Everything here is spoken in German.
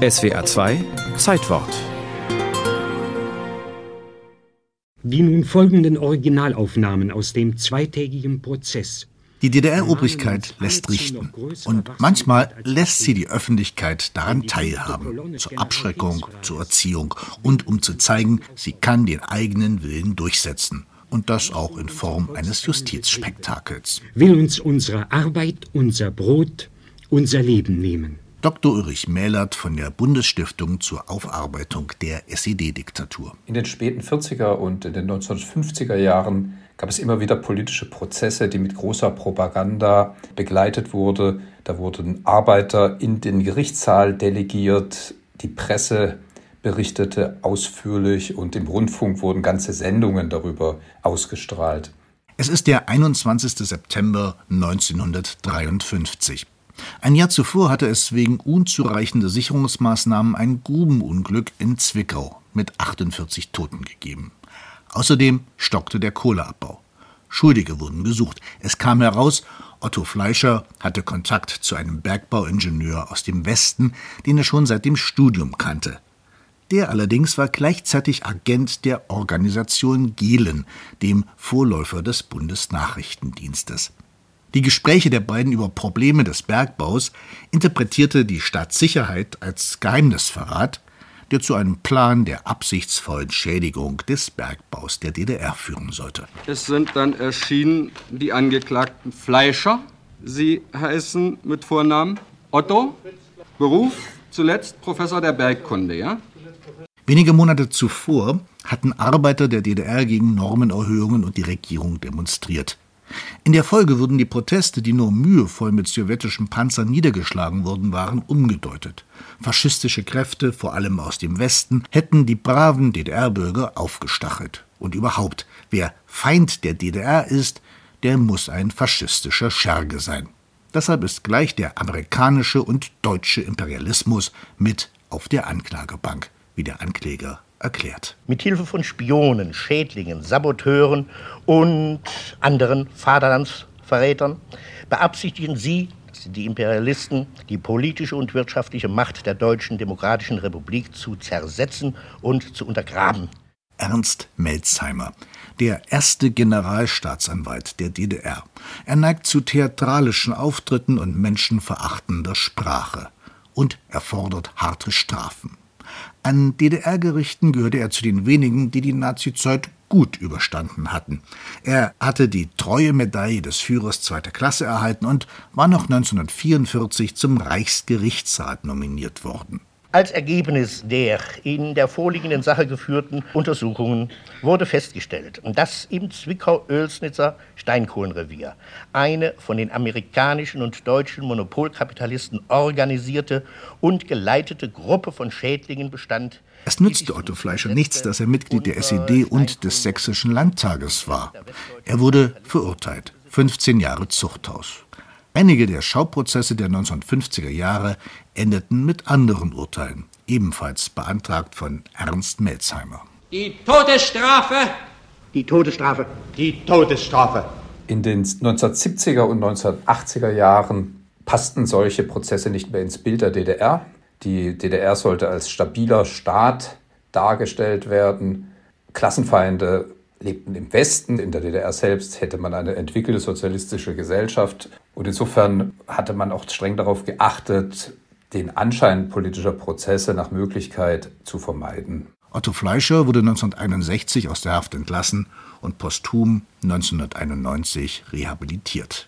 SWR 2 Zeitwort Die nun folgenden Originalaufnahmen aus dem zweitägigen Prozess. Die DDR-Obrigkeit lässt richten und manchmal lässt sie die Öffentlichkeit daran teilhaben, zur Abschreckung, zur Erziehung und um zu zeigen, sie kann den eigenen Willen durchsetzen. Und das auch in Form eines Justizspektakels. Will uns unsere Arbeit, unser Brot, unser Leben nehmen. Dr. Ulrich Mählert von der Bundesstiftung zur Aufarbeitung der SED-Diktatur. In den späten 40er und in den 1950er Jahren gab es immer wieder politische Prozesse, die mit großer Propaganda begleitet wurden. Da wurden Arbeiter in den Gerichtssaal delegiert, die Presse berichtete ausführlich und im Rundfunk wurden ganze Sendungen darüber ausgestrahlt. Es ist der 21. September 1953. Ein Jahr zuvor hatte es wegen unzureichender Sicherungsmaßnahmen ein Grubenunglück in Zwickau mit 48 Toten gegeben. Außerdem stockte der Kohleabbau. Schuldige wurden gesucht. Es kam heraus, Otto Fleischer hatte Kontakt zu einem Bergbauingenieur aus dem Westen, den er schon seit dem Studium kannte. Der allerdings war gleichzeitig Agent der Organisation Gehlen, dem Vorläufer des Bundesnachrichtendienstes. Die Gespräche der beiden über Probleme des Bergbaus interpretierte die Staatssicherheit als Geheimnisverrat, der zu einem Plan der absichtsvollen Schädigung des Bergbaus der DDR führen sollte. Es sind dann erschienen die Angeklagten Fleischer. Sie heißen mit Vornamen Otto, Beruf zuletzt Professor der Bergkunde, ja? Wenige Monate zuvor hatten Arbeiter der DDR gegen Normenerhöhungen und die Regierung demonstriert. In der Folge wurden die Proteste, die nur mühevoll mit sowjetischen Panzern niedergeschlagen worden waren, umgedeutet. Faschistische Kräfte, vor allem aus dem Westen, hätten die braven DDR-Bürger aufgestachelt. Und überhaupt, wer Feind der DDR ist, der muss ein faschistischer Scherge sein. Deshalb ist gleich der amerikanische und deutsche Imperialismus mit auf der Anklagebank, wie der Ankläger erklärt. Mithilfe von Spionen, Schädlingen, Saboteuren und anderen Vaterlandsverrätern beabsichtigen sie, die Imperialisten, die politische und wirtschaftliche Macht der Deutschen Demokratischen Republik zu zersetzen und zu untergraben. Ernst Melzheimer, der erste Generalstaatsanwalt der DDR. Er neigt zu theatralischen Auftritten und menschenverachtender Sprache. Und er fordert harte Strafen. An DDR-Gerichten gehörte er zu den wenigen, die die Nazizeit gut überstanden hatten. Er hatte die treue Medaille des Führers zweiter Klasse erhalten und war noch 1944 zum Reichsgerichtsrat nominiert worden. Als Ergebnis der in der vorliegenden Sache geführten Untersuchungen wurde festgestellt, dass im Zwickau-Oelsnitzer Steinkohlenrevier eine von den amerikanischen und deutschen Monopolkapitalisten organisierte und geleitete Gruppe von Schädlingen bestand. Es nützte Otto Fleischer nichts, dass er Mitglied der SED und des Sächsischen Landtages war. Er wurde verurteilt. 15 Jahre Zuchthaus. Einige der Schauprozesse der 1950er Jahre endeten mit anderen Urteilen, ebenfalls beantragt von Ernst Melzheimer. Die Todesstrafe! Die Todesstrafe! Die Todesstrafe! In den 1970er und 1980er Jahren passten solche Prozesse nicht mehr ins Bild der DDR. Die DDR sollte als stabiler Staat dargestellt werden. Klassenfeinde lebten im Westen, in der DDR selbst hätte man eine entwickelte sozialistische Gesellschaft. Und insofern hatte man auch streng darauf geachtet, den Anschein politischer Prozesse nach Möglichkeit zu vermeiden. Otto Fleischer wurde 1961 aus der Haft entlassen und posthum 1991 rehabilitiert.